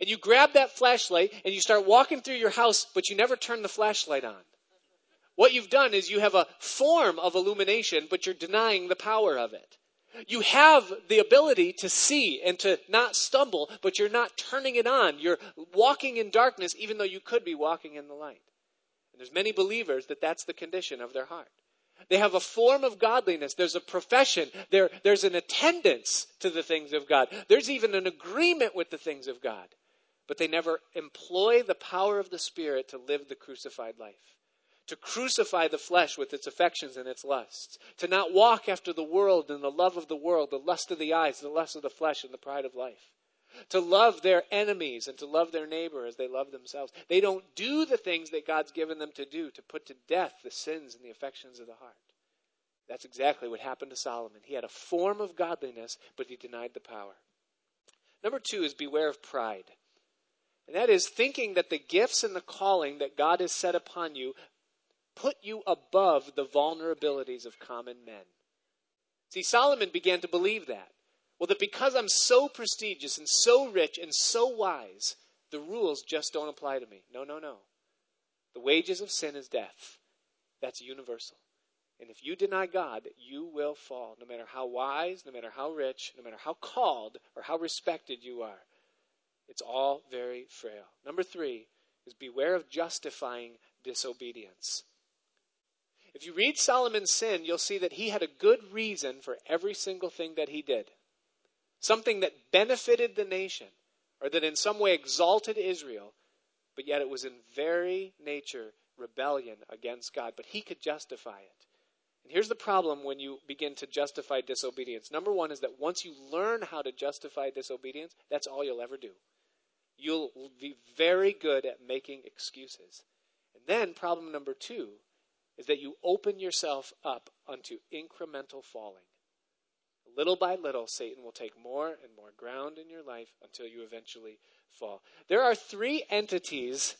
and you grab that flashlight and you start walking through your house, but you never turn the flashlight on, what you've done is you have a form of illumination, but you're denying the power of it. You have the ability to see and to not stumble, but you're not turning it on. You're walking in darkness even though you could be walking in the light. And there's many believers that that's the condition of their heart. They have a form of godliness. There's a profession. There, there's an attendance to the things of God. There's even an agreement with the things of God. But they never employ the power of the Spirit to live the crucified life. To crucify the flesh with its affections and its lusts. To not walk after the world and the love of the world, the lust of the eyes, the lust of the flesh, and the pride of life to love their enemies and to love their neighbor as they love themselves. They don't do the things that God's given them to do to put to death the sins and the affections of the heart. That's exactly what happened to Solomon. He had a form of godliness, but he denied the power. Number two is beware of pride. And that is thinking that the gifts and the calling that God has set upon you put you above the vulnerabilities of common men. See, Solomon began to believe that. Well, that because I'm so prestigious and so rich and so wise, the rules just don't apply to me. No, no, no. The wages of sin is death. That's universal. And if you deny God, you will fall, no matter how wise, no matter how rich, no matter how called or how respected you are. It's all very frail. Number three is beware of justifying disobedience. If you read Solomon's sin, you'll see that he had a good reason for every single thing that he did something that benefited the nation or that in some way exalted Israel, but yet it was in very nature rebellion against God. But he could justify it. And here's the problem when you begin to justify disobedience. Number one is that once you learn how to justify disobedience, that's all you'll ever do. You'll be very good at making excuses. And then problem number two is that you open yourself up unto incremental falling. Little by little, Satan will take more and more ground in your life until you eventually fall. There are three entities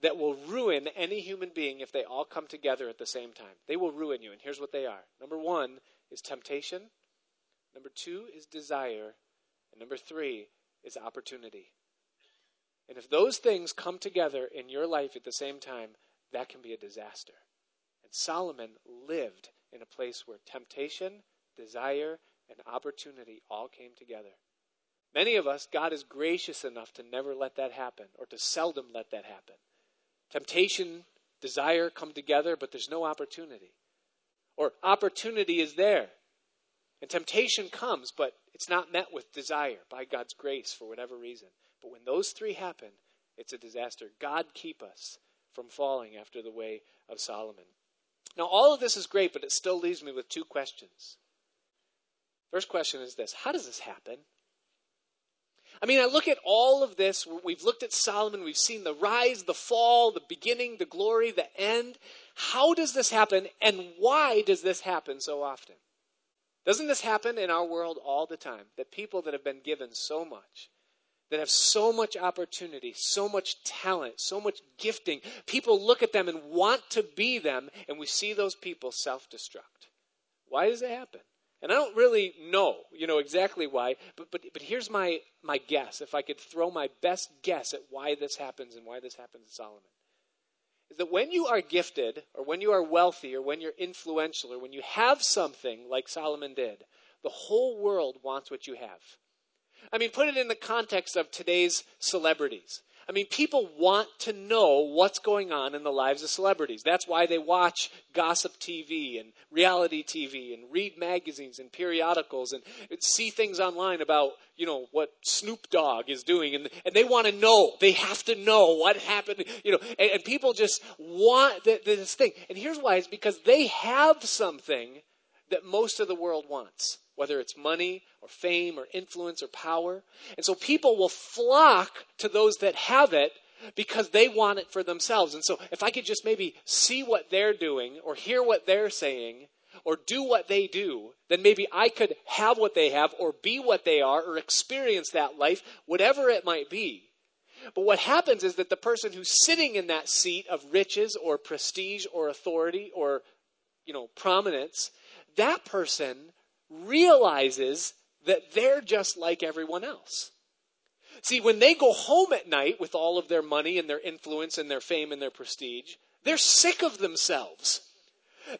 that will ruin any human being if they all come together at the same time. They will ruin you, and here's what they are. Number one is temptation, number two is desire, and number three is opportunity. And if those things come together in your life at the same time, that can be a disaster. And Solomon lived in a place where temptation, desire, and opportunity all came together. Many of us, God is gracious enough to never let that happen or to seldom let that happen. Temptation, desire come together, but there's no opportunity. Or opportunity is there. And temptation comes, but it's not met with desire by God's grace for whatever reason. But when those three happen, it's a disaster. God keep us from falling after the way of Solomon. Now, all of this is great, but it still leaves me with two questions. First question is this How does this happen? I mean, I look at all of this. We've looked at Solomon. We've seen the rise, the fall, the beginning, the glory, the end. How does this happen, and why does this happen so often? Doesn't this happen in our world all the time? That people that have been given so much, that have so much opportunity, so much talent, so much gifting, people look at them and want to be them, and we see those people self destruct. Why does it happen? And I don't really know, you know, exactly why, but, but, but here's my, my guess, if I could throw my best guess at why this happens and why this happens to Solomon. Is that when you are gifted, or when you are wealthy, or when you're influential, or when you have something like Solomon did, the whole world wants what you have. I mean, put it in the context of today's celebrities. I mean, people want to know what's going on in the lives of celebrities. That's why they watch gossip TV and reality TV and read magazines and periodicals and see things online about, you know, what Snoop Dogg is doing. And, and they want to know. They have to know what happened, you know, and, and people just want this thing. And here's why it's because they have something that most of the world wants whether it's money or fame or influence or power. And so people will flock to those that have it because they want it for themselves. And so if I could just maybe see what they're doing or hear what they're saying or do what they do, then maybe I could have what they have or be what they are or experience that life, whatever it might be. But what happens is that the person who's sitting in that seat of riches or prestige or authority or, you know, prominence, that person realizes that they're just like everyone else. See, when they go home at night with all of their money and their influence and their fame and their prestige, they're sick of themselves.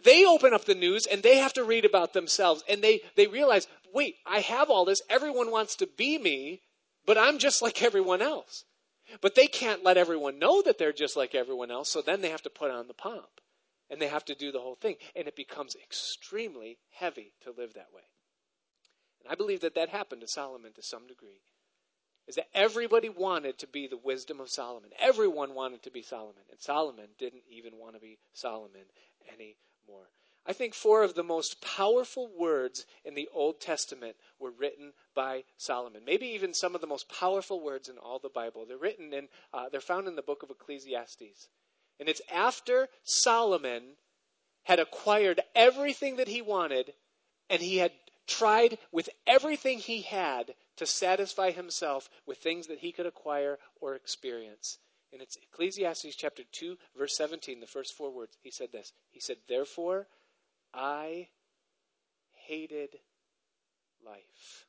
They open up the news and they have to read about themselves and they, they realize, wait, I have all this. Everyone wants to be me, but I'm just like everyone else. But they can't let everyone know that they're just like everyone else, so then they have to put on the pomp and they have to do the whole thing. And it becomes extremely heavy to live that way. And I believe that that happened to Solomon to some degree. Is that everybody wanted to be the wisdom of Solomon. Everyone wanted to be Solomon. And Solomon didn't even want to be Solomon anymore. I think four of the most powerful words in the Old Testament were written by Solomon. Maybe even some of the most powerful words in all the Bible. They're written in, uh, they're found in the book of Ecclesiastes. And it's after Solomon had acquired everything that he wanted and he had tried with everything he had to satisfy himself with things that he could acquire or experience. And it's Ecclesiastes chapter 2, verse 17, the first four words. He said this. He said, Therefore, I hated life.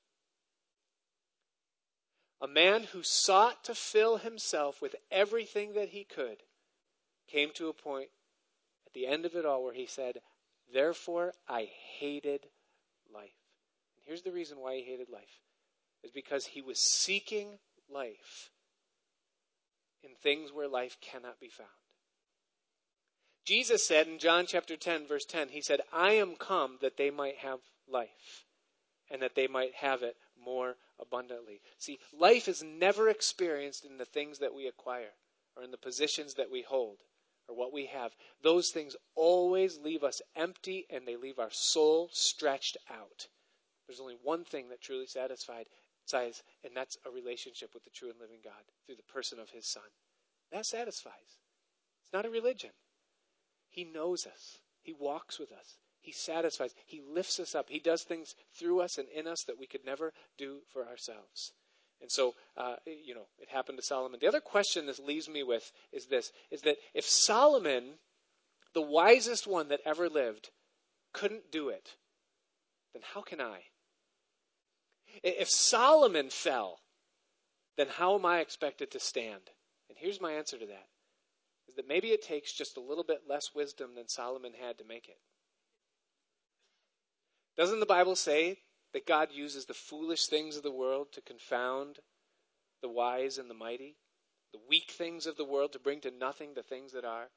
A man who sought to fill himself with everything that he could came to a point at the end of it all where he said, Therefore, I hated life. And here's the reason why he hated life is because he was seeking life in things where life cannot be found. Jesus said in John chapter 10, verse 10, He said, I am come that they might have life, and that they might have it more abundantly. See, life is never experienced in the things that we acquire or in the positions that we hold or what we have, those things always leave us empty and they leave our soul stretched out. There's only one thing that truly satisfies, and that's a relationship with the true and living God through the person of his Son. That satisfies. It's not a religion. He knows us, He walks with us. He satisfies. He lifts us up. He does things through us and in us that we could never do for ourselves. And so, uh, you know, it happened to Solomon. The other question this leaves me with is this, is that if Solomon, the wisest one that ever lived, couldn't do it, then how can I? If Solomon fell, then how am I expected to stand? And here's my answer to that is that maybe it takes just a little bit less wisdom than Solomon had to make it. Doesn't the Bible say that God uses the foolish things of the world to confound the wise and the mighty, the weak things of the world to bring to nothing the things that are,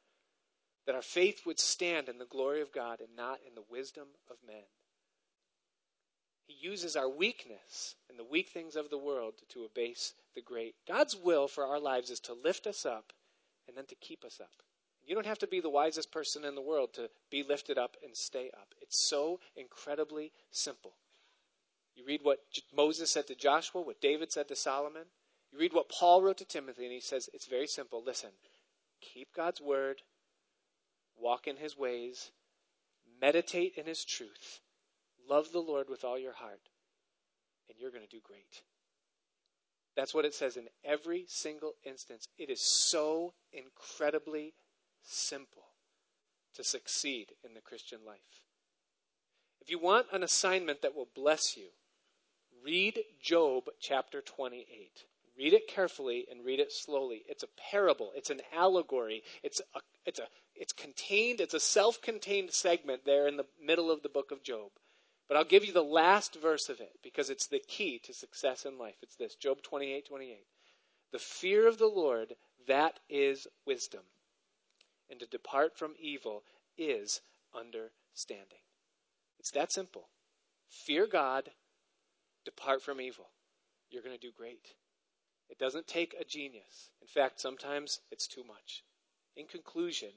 that our faith would stand in the glory of God and not in the wisdom of men. He uses our weakness and the weak things of the world to abase the great. God's will for our lives is to lift us up and then to keep us up. You don't have to be the wisest person in the world to be lifted up and stay up. It's so incredibly simple. You read what Moses said to Joshua, what David said to Solomon. You read what Paul wrote to Timothy, and he says it's very simple. Listen, keep God's word, walk in his ways, meditate in his truth, love the Lord with all your heart, and you're going to do great. That's what it says in every single instance. It is so incredibly simple to succeed in the Christian life. If you want an assignment that will bless you, Read Job chapter 28. Read it carefully and read it slowly. It's a parable. It's an allegory. It's a, it's a, it's contained. It's a self-contained segment there in the middle of the book of Job. But I'll give you the last verse of it because it's the key to success in life. It's this, Job 28, 28. The fear of the Lord, that is wisdom. And to depart from evil is understanding. It's that simple. Fear God, depart from evil. You're going to do great. It doesn't take a genius. In fact, sometimes it's too much. In conclusion,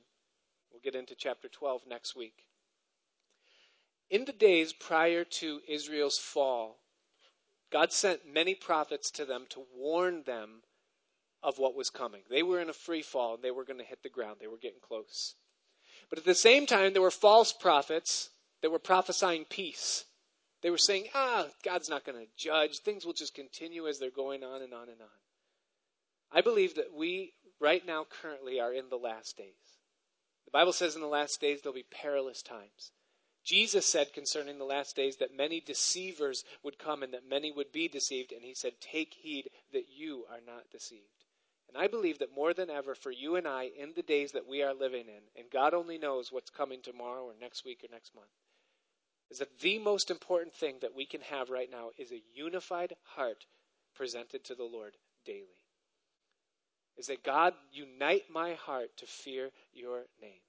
we'll get into chapter 12 next week. In the days prior to Israel's fall, God sent many prophets to them to warn them of what was coming. They were in a free fall and they were going to hit the ground. They were getting close. But at the same time, there were false prophets that were prophesying peace. They were saying, ah, God's not going to judge. Things will just continue as they're going on and on and on. I believe that we, right now, currently, are in the last days. The Bible says in the last days there'll be perilous times. Jesus said concerning the last days that many deceivers would come and that many would be deceived, and he said, Take heed that you are not deceived. And I believe that more than ever, for you and I, in the days that we are living in, and God only knows what's coming tomorrow or next week or next month, is that the most important thing that we can have right now is a unified heart presented to the Lord daily. Is that God unite my heart to fear your name.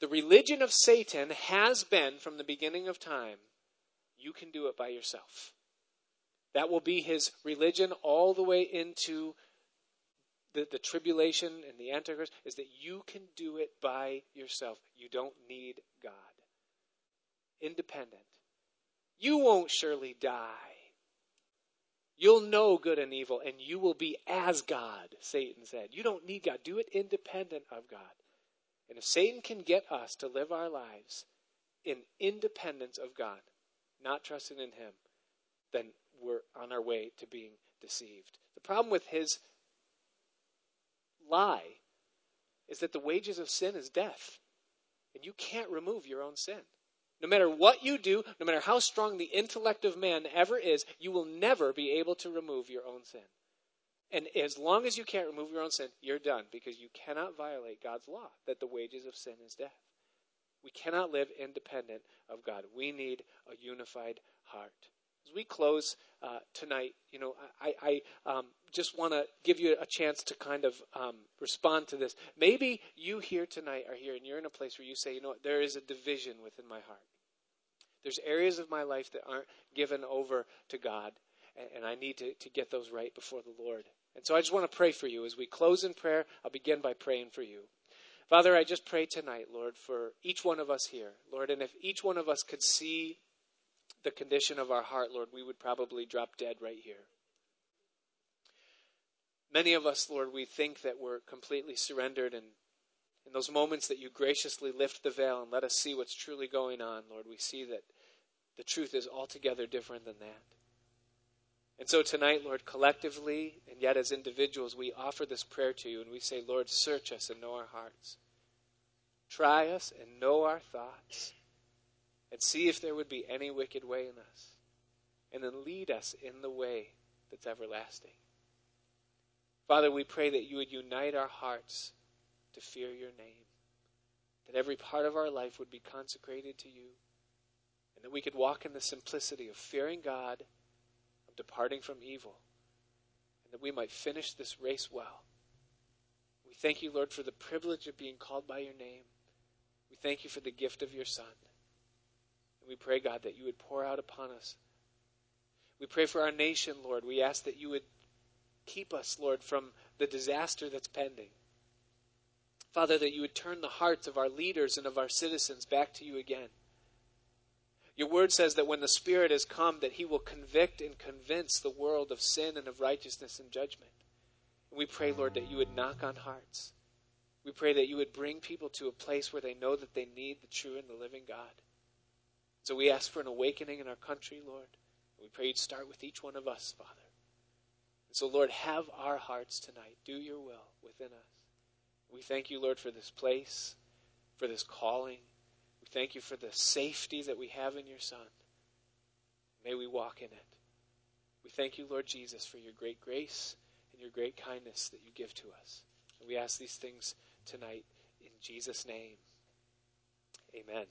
The religion of Satan has been from the beginning of time you can do it by yourself. That will be his religion all the way into the, the tribulation and the Antichrist, is that you can do it by yourself. You don't need God. Independent. You won't surely die. You'll know good and evil, and you will be as God, Satan said. You don't need God. Do it independent of God. And if Satan can get us to live our lives in independence of God, not trusting in Him, then we're on our way to being deceived. The problem with his lie is that the wages of sin is death. And you can't remove your own sin. No matter what you do, no matter how strong the intellect of man ever is, you will never be able to remove your own sin. And as long as you can't remove your own sin, you're done because you cannot violate God's law that the wages of sin is death. We cannot live independent of God. We need a unified heart. As we close uh, tonight, you know, I, I um, just want to give you a chance to kind of um, respond to this. Maybe you here tonight are here and you're in a place where you say, you know what, there is a division within my heart. There's areas of my life that aren't given over to God, and, and I need to, to get those right before the Lord. And so I just want to pray for you. As we close in prayer, I'll begin by praying for you. Father, I just pray tonight, Lord, for each one of us here, Lord, and if each one of us could see the condition of our heart, Lord, we would probably drop dead right here. Many of us, Lord, we think that we're completely surrendered, and in those moments that you graciously lift the veil and let us see what's truly going on, Lord, we see that the truth is altogether different than that. And so tonight, Lord, collectively and yet as individuals, we offer this prayer to you and we say, Lord, search us and know our hearts. Try us and know our thoughts. And see if there would be any wicked way in us. And then lead us in the way that's everlasting. Father, we pray that you would unite our hearts to fear your name. That every part of our life would be consecrated to you. And that we could walk in the simplicity of fearing God of departing from evil, and that we might finish this race well. We thank you, Lord, for the privilege of being called by your name. We thank you for the gift of your Son. And we pray, God, that you would pour out upon us. We pray for our nation, Lord. We ask that you would keep us, Lord, from the disaster that's pending. Father, that you would turn the hearts of our leaders and of our citizens back to you again. Your word says that when the Spirit has come, that he will convict and convince the world of sin and of righteousness and judgment. And we pray, Lord, that you would knock on hearts. We pray that you would bring people to a place where they know that they need the true and the living God. So we ask for an awakening in our country, Lord. We pray you'd start with each one of us, Father. And so, Lord, have our hearts tonight. Do your will within us. We thank you, Lord, for this place, for this calling. We thank you for the safety that we have in your Son. May we walk in it. We thank you, Lord Jesus, for your great grace and your great kindness that you give to us. And we ask these things tonight in Jesus' name. Amen.